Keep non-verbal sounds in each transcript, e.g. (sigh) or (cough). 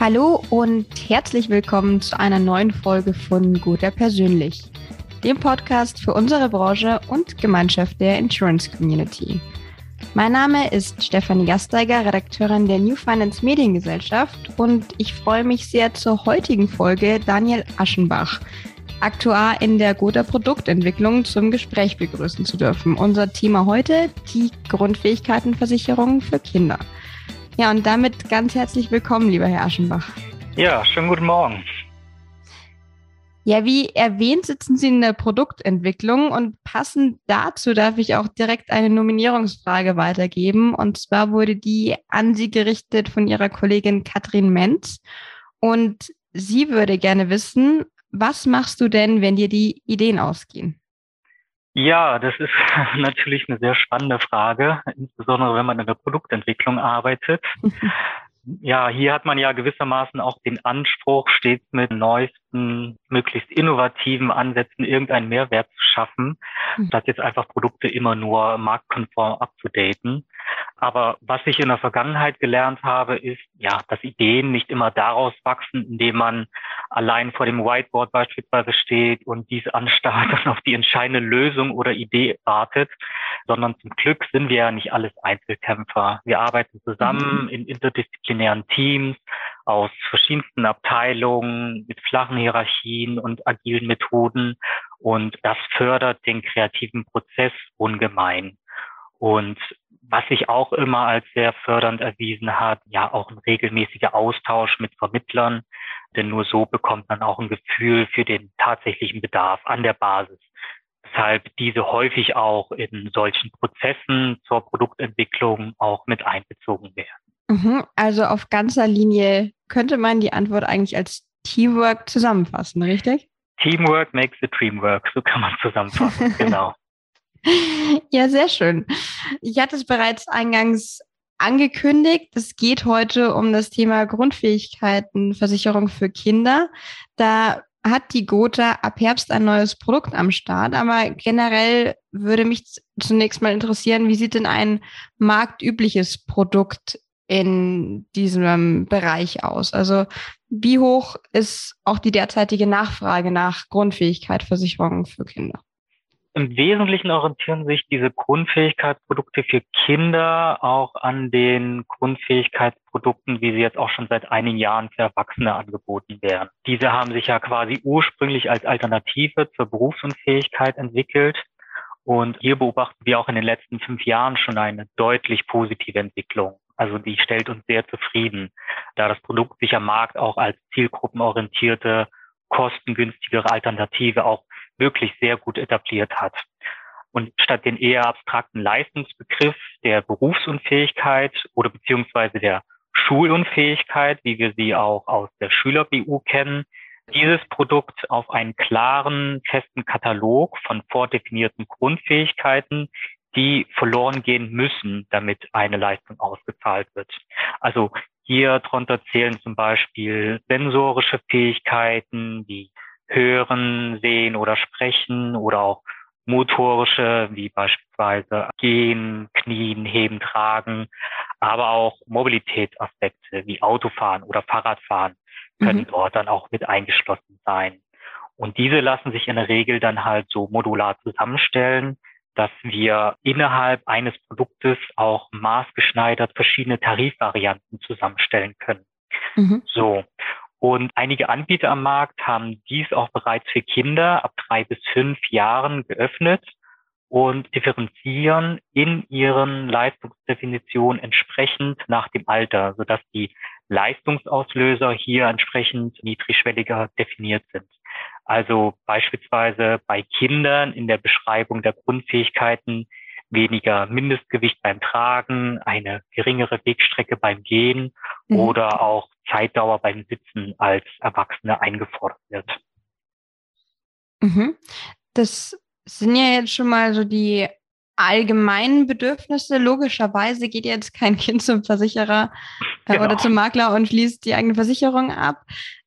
Hallo und herzlich willkommen zu einer neuen Folge von Guter Persönlich, dem Podcast für unsere Branche und Gemeinschaft der Insurance Community. Mein Name ist Stefanie Gasteiger, Redakteurin der New Finance Mediengesellschaft und ich freue mich sehr zur heutigen Folge Daniel Aschenbach, Aktuar in der Gotha Produktentwicklung zum Gespräch begrüßen zu dürfen. Unser Thema heute, die Grundfähigkeitenversicherung für Kinder. Ja, und damit ganz herzlich willkommen, lieber Herr Aschenbach. Ja, schönen guten Morgen. Ja, wie erwähnt, sitzen Sie in der Produktentwicklung und passend dazu darf ich auch direkt eine Nominierungsfrage weitergeben. Und zwar wurde die an Sie gerichtet von Ihrer Kollegin Katrin Menz. Und sie würde gerne wissen, was machst du denn, wenn dir die Ideen ausgehen? Ja, das ist (laughs) natürlich eine sehr spannende Frage, insbesondere wenn man in der Produktentwicklung arbeitet. (laughs) ja, hier hat man ja gewissermaßen auch den Anspruch, stets mit neuesten, möglichst innovativen Ansätzen irgendeinen Mehrwert zu schaffen, mhm. statt jetzt einfach Produkte immer nur marktkonform abzudaten. Aber was ich in der Vergangenheit gelernt habe, ist, ja, dass Ideen nicht immer daraus wachsen, indem man allein vor dem Whiteboard beispielsweise steht und dies anstarrt (laughs) und auf die entscheidende Lösung oder Idee wartet, sondern zum Glück sind wir ja nicht alles Einzelkämpfer. Wir arbeiten zusammen mhm. in interdisziplinären Teams aus verschiedensten Abteilungen mit flachen Hierarchien und agilen Methoden und das fördert den kreativen Prozess ungemein. Und was sich auch immer als sehr fördernd erwiesen hat, ja auch ein regelmäßiger Austausch mit Vermittlern, denn nur so bekommt man auch ein Gefühl für den tatsächlichen Bedarf an der Basis. Deshalb diese häufig auch in solchen Prozessen zur Produktentwicklung auch mit einbezogen werden. Mhm, also auf ganzer Linie könnte man die Antwort eigentlich als Teamwork zusammenfassen, richtig? Teamwork makes the dream work, so kann man zusammenfassen, (laughs) genau. (laughs) Ja, sehr schön. Ich hatte es bereits eingangs angekündigt. Es geht heute um das Thema Grundfähigkeitenversicherung für Kinder. Da hat die Gotha ab Herbst ein neues Produkt am Start. Aber generell würde mich zunächst mal interessieren, wie sieht denn ein marktübliches Produkt in diesem Bereich aus? Also wie hoch ist auch die derzeitige Nachfrage nach Grundfähigkeitsversicherungen für Kinder? Im Wesentlichen orientieren sich diese Grundfähigkeitsprodukte für Kinder auch an den Grundfähigkeitsprodukten, wie sie jetzt auch schon seit einigen Jahren für Erwachsene angeboten werden. Diese haben sich ja quasi ursprünglich als Alternative zur Berufsunfähigkeit entwickelt. Und hier beobachten wir auch in den letzten fünf Jahren schon eine deutlich positive Entwicklung. Also die stellt uns sehr zufrieden, da das Produkt sich am Markt auch als zielgruppenorientierte, kostengünstigere Alternative auch wirklich sehr gut etabliert hat. Und statt den eher abstrakten Leistungsbegriff der Berufsunfähigkeit oder beziehungsweise der Schulunfähigkeit, wie wir sie auch aus der Schüler-BU kennen, dieses Produkt auf einen klaren, festen Katalog von vordefinierten Grundfähigkeiten, die verloren gehen müssen, damit eine Leistung ausgezahlt wird. Also hier drunter zählen zum Beispiel sensorische Fähigkeiten wie Hören, Sehen oder Sprechen oder auch motorische, wie beispielsweise Gehen, Knien, Heben, Tragen, aber auch Mobilitätsaspekte wie Autofahren oder Fahrradfahren können mhm. dort dann auch mit eingeschlossen sein. Und diese lassen sich in der Regel dann halt so modular zusammenstellen, dass wir innerhalb eines Produktes auch maßgeschneidert verschiedene Tarifvarianten zusammenstellen können. Mhm. So. Und einige Anbieter am Markt haben dies auch bereits für Kinder ab drei bis fünf Jahren geöffnet und differenzieren in ihren Leistungsdefinitionen entsprechend nach dem Alter, sodass die Leistungsauslöser hier entsprechend niedrigschwelliger definiert sind. Also beispielsweise bei Kindern in der Beschreibung der Grundfähigkeiten weniger Mindestgewicht beim Tragen, eine geringere Wegstrecke beim Gehen mhm. oder auch Zeitdauer beim Sitzen als Erwachsene eingefordert wird. Mhm. Das sind ja jetzt schon mal so die allgemeinen Bedürfnisse. Logischerweise geht jetzt kein (laughs) Kind zum Versicherer äh, genau. oder zum Makler und schließt die eigene Versicherung ab,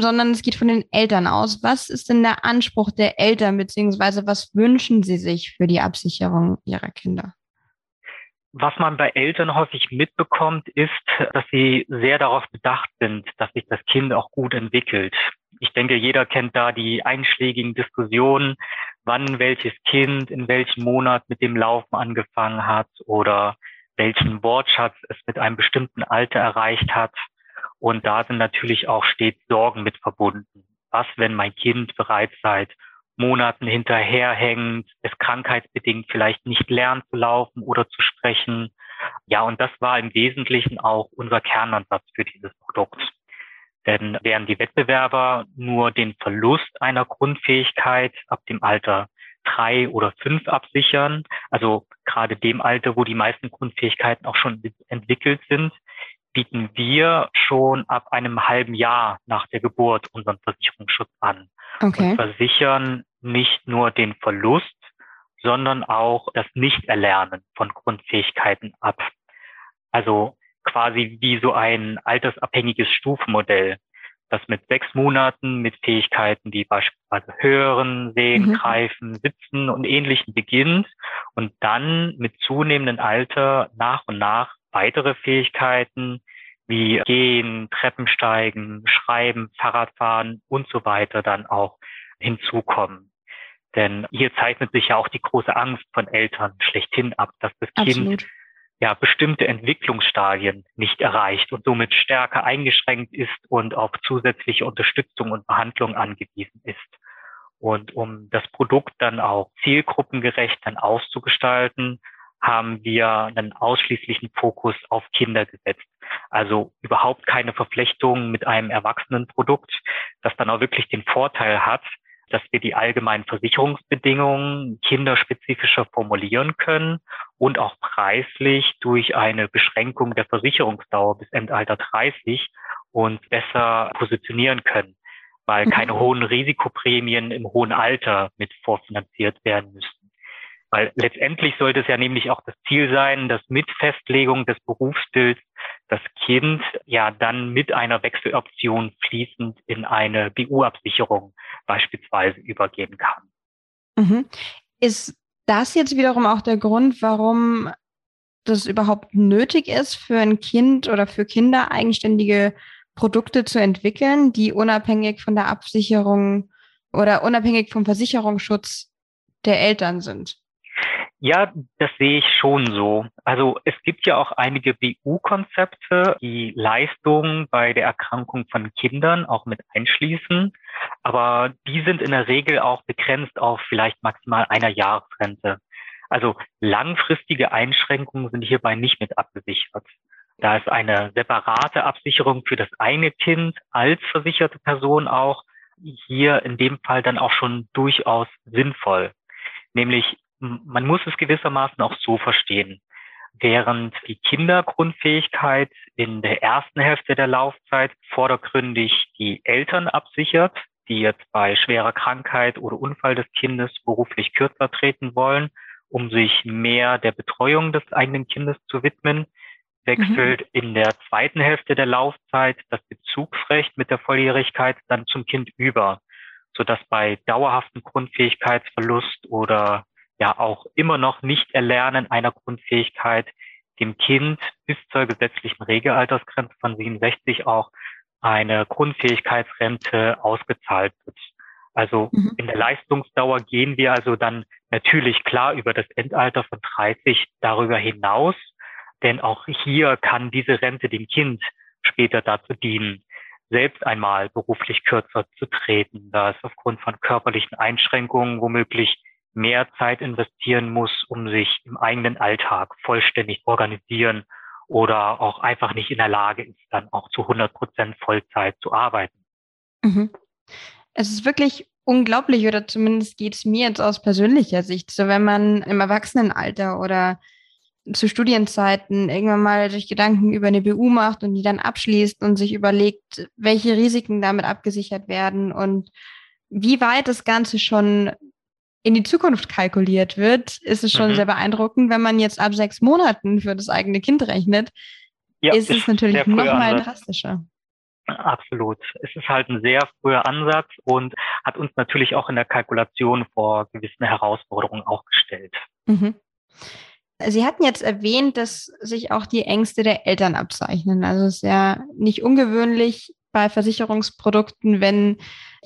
sondern es geht von den Eltern aus. Was ist denn der Anspruch der Eltern, beziehungsweise was wünschen sie sich für die Absicherung ihrer Kinder? was man bei Eltern häufig mitbekommt, ist, dass sie sehr darauf bedacht sind, dass sich das Kind auch gut entwickelt. Ich denke, jeder kennt da die einschlägigen Diskussionen, wann welches Kind in welchem Monat mit dem Laufen angefangen hat oder welchen Wortschatz es mit einem bestimmten Alter erreicht hat. Und da sind natürlich auch stets Sorgen mit verbunden. Was, wenn mein Kind bereits seit Monaten hinterherhängt, es krankheitsbedingt vielleicht nicht lernt zu laufen oder zu sprechen. Ja, und das war im Wesentlichen auch unser Kernansatz für dieses Produkt. Denn während die Wettbewerber nur den Verlust einer Grundfähigkeit ab dem Alter drei oder fünf absichern, also gerade dem Alter, wo die meisten Grundfähigkeiten auch schon entwickelt sind, bieten wir schon ab einem halben Jahr nach der Geburt unseren Versicherungsschutz an. Okay. Und versichern nicht nur den Verlust, sondern auch das Nichterlernen von Grundfähigkeiten ab. Also quasi wie so ein altersabhängiges Stufenmodell, das mit sechs Monaten mit Fähigkeiten, die beispielsweise hören, sehen, mhm. greifen, sitzen und ähnlichen beginnt und dann mit zunehmendem Alter nach und nach weitere Fähigkeiten wie Gehen, Treppensteigen, Schreiben, Fahrradfahren und so weiter dann auch hinzukommen. Denn hier zeichnet sich ja auch die große Angst von Eltern schlechthin ab, dass das Absolut. Kind ja bestimmte Entwicklungsstadien nicht erreicht und somit stärker eingeschränkt ist und auf zusätzliche Unterstützung und Behandlung angewiesen ist. Und um das Produkt dann auch zielgruppengerecht dann auszugestalten, haben wir einen ausschließlichen Fokus auf Kinder gesetzt. Also überhaupt keine Verflechtung mit einem Erwachsenenprodukt, das dann auch wirklich den Vorteil hat, dass wir die allgemeinen Versicherungsbedingungen kinderspezifischer formulieren können und auch preislich durch eine Beschränkung der Versicherungsdauer bis Endalter 30 uns besser positionieren können, weil keine mhm. hohen Risikoprämien im hohen Alter mit vorfinanziert werden müssen. Weil letztendlich sollte es ja nämlich auch das Ziel sein, dass mit Festlegung des Berufsbilds das Kind ja dann mit einer Wechseloption fließend in eine BU-Absicherung beispielsweise übergehen kann. Mhm. Ist das jetzt wiederum auch der Grund, warum das überhaupt nötig ist, für ein Kind oder für Kinder eigenständige Produkte zu entwickeln, die unabhängig von der Absicherung oder unabhängig vom Versicherungsschutz der Eltern sind? Ja, das sehe ich schon so. Also es gibt ja auch einige BU-Konzepte, die Leistungen bei der Erkrankung von Kindern auch mit einschließen. Aber die sind in der Regel auch begrenzt auf vielleicht maximal einer Jahresrente. Also langfristige Einschränkungen sind hierbei nicht mit abgesichert. Da ist eine separate Absicherung für das eine Kind als versicherte Person auch hier in dem Fall dann auch schon durchaus sinnvoll. Nämlich man muss es gewissermaßen auch so verstehen. Während die Kindergrundfähigkeit in der ersten Hälfte der Laufzeit vordergründig die Eltern absichert, die jetzt bei schwerer Krankheit oder Unfall des Kindes beruflich kürzer treten wollen, um sich mehr der Betreuung des eigenen Kindes zu widmen, wechselt mhm. in der zweiten Hälfte der Laufzeit das Bezugsrecht mit der Volljährigkeit dann zum Kind über, sodass bei dauerhaften Grundfähigkeitsverlust oder ja auch immer noch nicht Erlernen einer Grundfähigkeit dem Kind bis zur gesetzlichen Regelaltersgrenze von 67 auch eine Grundfähigkeitsrente ausgezahlt wird. Also mhm. in der Leistungsdauer gehen wir also dann natürlich klar über das Endalter von 30 darüber hinaus, denn auch hier kann diese Rente dem Kind später dazu dienen, selbst einmal beruflich kürzer zu treten, da es aufgrund von körperlichen Einschränkungen womöglich mehr Zeit investieren muss, um sich im eigenen Alltag vollständig organisieren oder auch einfach nicht in der Lage ist, dann auch zu 100 Prozent Vollzeit zu arbeiten. Mhm. Es ist wirklich unglaublich, oder zumindest geht es mir jetzt aus persönlicher Sicht, so wenn man im Erwachsenenalter oder zu Studienzeiten irgendwann mal sich Gedanken über eine BU macht und die dann abschließt und sich überlegt, welche Risiken damit abgesichert werden und wie weit das Ganze schon in die Zukunft kalkuliert wird, ist es schon mhm. sehr beeindruckend. Wenn man jetzt ab sechs Monaten für das eigene Kind rechnet, ja, ist es natürlich noch mal drastischer. Absolut. Es ist halt ein sehr früher Ansatz und hat uns natürlich auch in der Kalkulation vor gewissen Herausforderungen auch gestellt. Mhm. Sie hatten jetzt erwähnt, dass sich auch die Ängste der Eltern abzeichnen. Also es ist ja nicht ungewöhnlich bei Versicherungsprodukten, wenn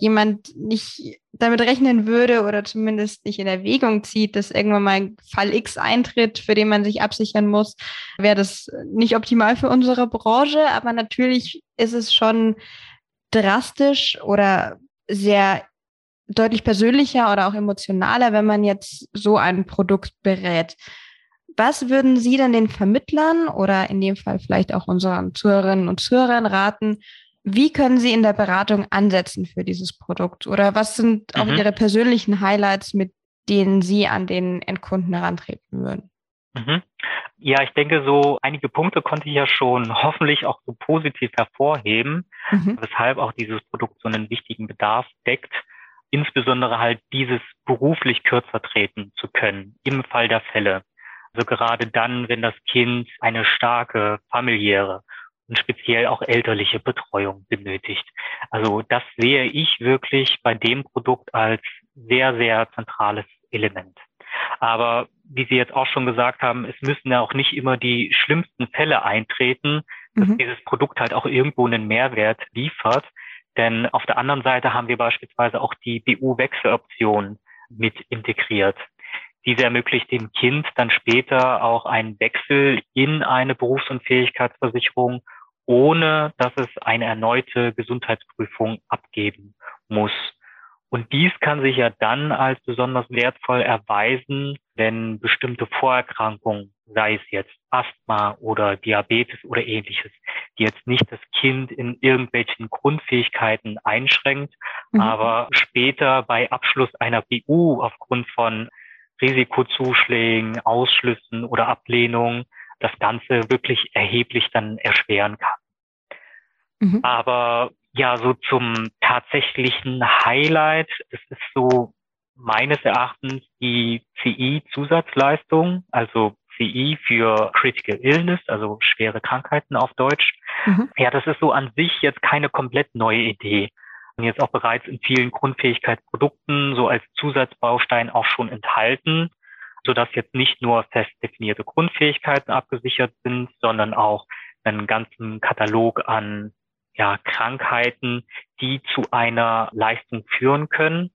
jemand nicht damit rechnen würde oder zumindest nicht in Erwägung zieht, dass irgendwann mal Fall X eintritt, für den man sich absichern muss, wäre das nicht optimal für unsere Branche. Aber natürlich ist es schon drastisch oder sehr deutlich persönlicher oder auch emotionaler, wenn man jetzt so ein Produkt berät. Was würden Sie denn den Vermittlern oder in dem Fall vielleicht auch unseren Zuhörerinnen und Zuhörern raten? Wie können Sie in der Beratung ansetzen für dieses Produkt? Oder was sind auch mhm. Ihre persönlichen Highlights, mit denen Sie an den Endkunden herantreten würden? Mhm. Ja, ich denke, so einige Punkte konnte ich ja schon hoffentlich auch so positiv hervorheben, mhm. weshalb auch dieses Produkt so einen wichtigen Bedarf deckt insbesondere halt dieses beruflich kürzer treten zu können im Fall der Fälle. Also gerade dann, wenn das Kind eine starke familiäre und speziell auch elterliche Betreuung benötigt. Also das sehe ich wirklich bei dem Produkt als sehr, sehr zentrales Element. Aber wie Sie jetzt auch schon gesagt haben, es müssen ja auch nicht immer die schlimmsten Fälle eintreten, dass mhm. dieses Produkt halt auch irgendwo einen Mehrwert liefert. Denn auf der anderen Seite haben wir beispielsweise auch die BU-Wechseloption mit integriert. Diese ermöglicht dem Kind dann später auch einen Wechsel in eine Berufsunfähigkeitsversicherung, ohne dass es eine erneute Gesundheitsprüfung abgeben muss. Und dies kann sich ja dann als besonders wertvoll erweisen, wenn bestimmte Vorerkrankungen, sei es jetzt Asthma oder Diabetes oder ähnliches, die jetzt nicht das Kind in irgendwelchen Grundfähigkeiten einschränkt, mhm. aber später bei Abschluss einer BU aufgrund von Risikozuschlägen, Ausschlüssen oder Ablehnungen das Ganze wirklich erheblich dann erschweren kann. Mhm. Aber ja, so zum tatsächlichen Highlight, es ist so meines Erachtens die CI-Zusatzleistung, also CI für Critical Illness, also schwere Krankheiten auf Deutsch. Mhm. Ja, das ist so an sich jetzt keine komplett neue Idee. Und jetzt auch bereits in vielen Grundfähigkeitsprodukten so als Zusatzbaustein auch schon enthalten, so dass jetzt nicht nur fest definierte Grundfähigkeiten abgesichert sind, sondern auch einen ganzen Katalog an ja, Krankheiten, die zu einer Leistung führen können.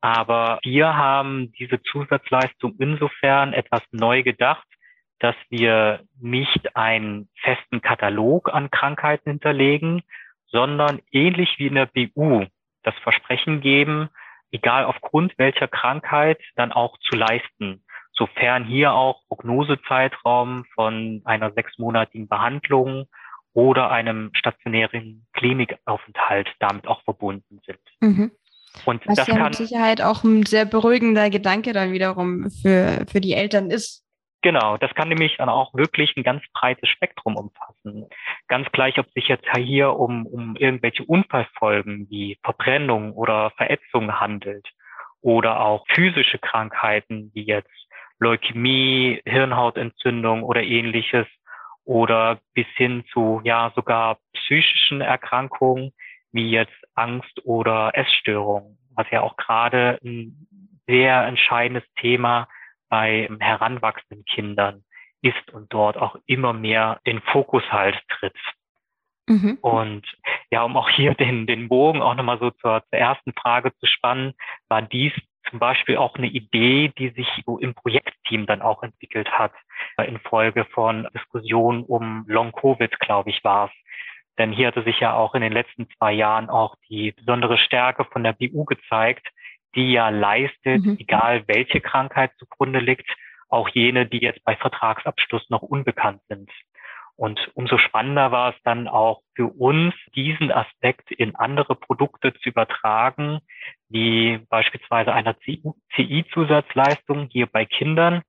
Aber wir haben diese Zusatzleistung insofern etwas neu gedacht, dass wir nicht einen festen Katalog an Krankheiten hinterlegen, sondern ähnlich wie in der BU das Versprechen geben, egal aufgrund welcher Krankheit, dann auch zu leisten, sofern hier auch Prognosezeitraum von einer sechsmonatigen Behandlung oder einem stationären Klinikaufenthalt damit auch verbunden sind. Mhm. Und Was das ja kann, mit Sicherheit auch ein sehr beruhigender Gedanke dann wiederum für, für die Eltern ist. Genau, das kann nämlich dann auch wirklich ein ganz breites Spektrum umfassen. Ganz gleich, ob sich jetzt hier um, um irgendwelche Unfallfolgen wie Verbrennung oder Verätzung handelt oder auch physische Krankheiten wie jetzt Leukämie, Hirnhautentzündung oder ähnliches oder bis hin zu ja sogar psychischen Erkrankungen wie jetzt Angst oder Essstörungen, was ja auch gerade ein sehr entscheidendes Thema bei heranwachsenden Kindern ist und dort auch immer mehr den Fokus halt tritt. Mhm. Und ja, um auch hier den, den Bogen auch nochmal so zur, zur ersten Frage zu spannen, war dies zum Beispiel auch eine Idee, die sich so im Projektteam dann auch entwickelt hat, infolge von Diskussionen um Long-Covid, glaube ich, war es. Denn hier hatte sich ja auch in den letzten zwei Jahren auch die besondere Stärke von der BU gezeigt, die ja leistet, mhm. egal welche Krankheit zugrunde liegt, auch jene, die jetzt bei Vertragsabschluss noch unbekannt sind. Und umso spannender war es dann auch für uns, diesen Aspekt in andere Produkte zu übertragen, wie beispielsweise einer CI-Zusatzleistung hier bei Kindern.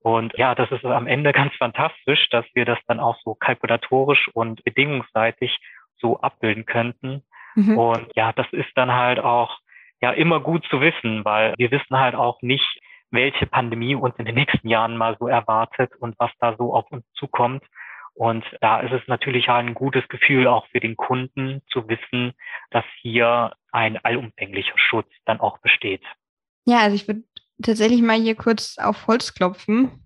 Und ja, das ist am Ende (laughs) ganz fantastisch, dass wir das dann auch so kalkulatorisch und bedingungsseitig so abbilden könnten. Mhm. Und ja, das ist dann halt auch ja immer gut zu wissen, weil wir wissen halt auch nicht, welche Pandemie uns in den nächsten Jahren mal so erwartet und was da so auf uns zukommt. Und da ist es natürlich ein gutes Gefühl auch für den Kunden zu wissen, dass hier ein allumfänglicher Schutz dann auch besteht. Ja, also ich würde tatsächlich mal hier kurz auf Holz klopfen.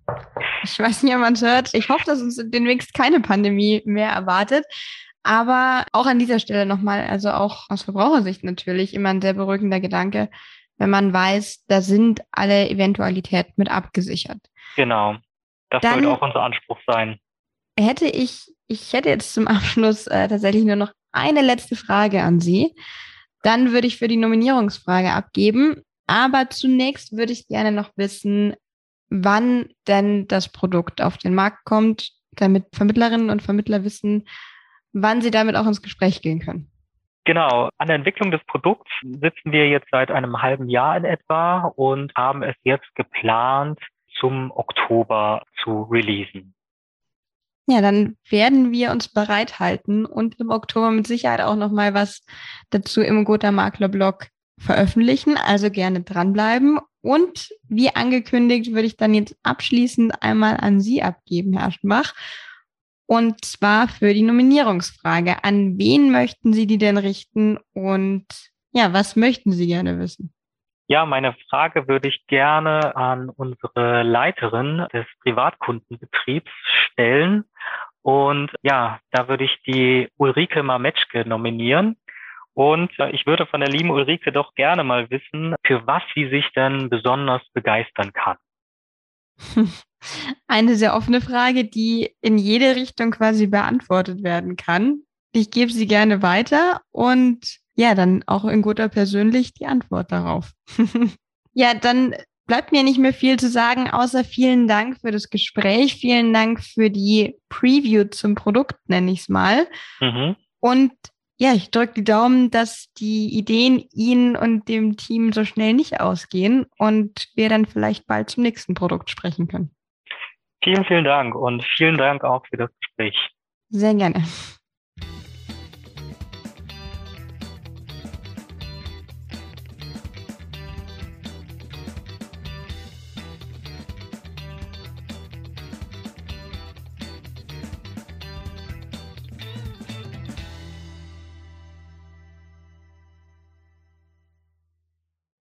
Ich weiß nicht, ob man es hört. Ich hoffe, dass uns demnächst keine Pandemie mehr erwartet. Aber auch an dieser Stelle nochmal, also auch aus Verbrauchersicht natürlich, immer ein sehr beruhigender Gedanke, wenn man weiß, da sind alle Eventualitäten mit abgesichert. Genau. Das Dann sollte auch unser Anspruch sein. Hätte ich, ich hätte jetzt zum (laughs) Abschluss äh, tatsächlich nur noch eine letzte Frage an Sie. Dann würde ich für die Nominierungsfrage abgeben. Aber zunächst würde ich gerne noch wissen, wann denn das Produkt auf den Markt kommt, damit Vermittlerinnen und Vermittler wissen, wann sie damit auch ins Gespräch gehen können. Genau, an der Entwicklung des Produkts sitzen wir jetzt seit einem halben Jahr in etwa und haben es jetzt geplant, zum Oktober zu releasen. Ja, dann werden wir uns bereithalten und im Oktober mit Sicherheit auch noch mal was dazu im Gotha Makler Blog veröffentlichen, also gerne dranbleiben. Und wie angekündigt, würde ich dann jetzt abschließend einmal an Sie abgeben, Herr Aschenbach. Und zwar für die Nominierungsfrage. An wen möchten Sie die denn richten und ja, was möchten Sie gerne wissen? Ja, meine Frage würde ich gerne an unsere Leiterin des Privatkundenbetriebs stellen. Und ja, da würde ich die Ulrike Mametschke nominieren. Und ich würde von der lieben Ulrike doch gerne mal wissen, für was sie sich denn besonders begeistern kann. (laughs) Eine sehr offene Frage, die in jede Richtung quasi beantwortet werden kann. Ich gebe sie gerne weiter und ja, dann auch in guter persönlich die Antwort darauf. (laughs) ja, dann bleibt mir nicht mehr viel zu sagen, außer vielen Dank für das Gespräch, vielen Dank für die Preview zum Produkt, nenne ich es mal. Mhm. Und ja, ich drücke die Daumen, dass die Ideen Ihnen und dem Team so schnell nicht ausgehen und wir dann vielleicht bald zum nächsten Produkt sprechen können. Vielen, vielen Dank und vielen Dank auch für das Gespräch. Sehr gerne.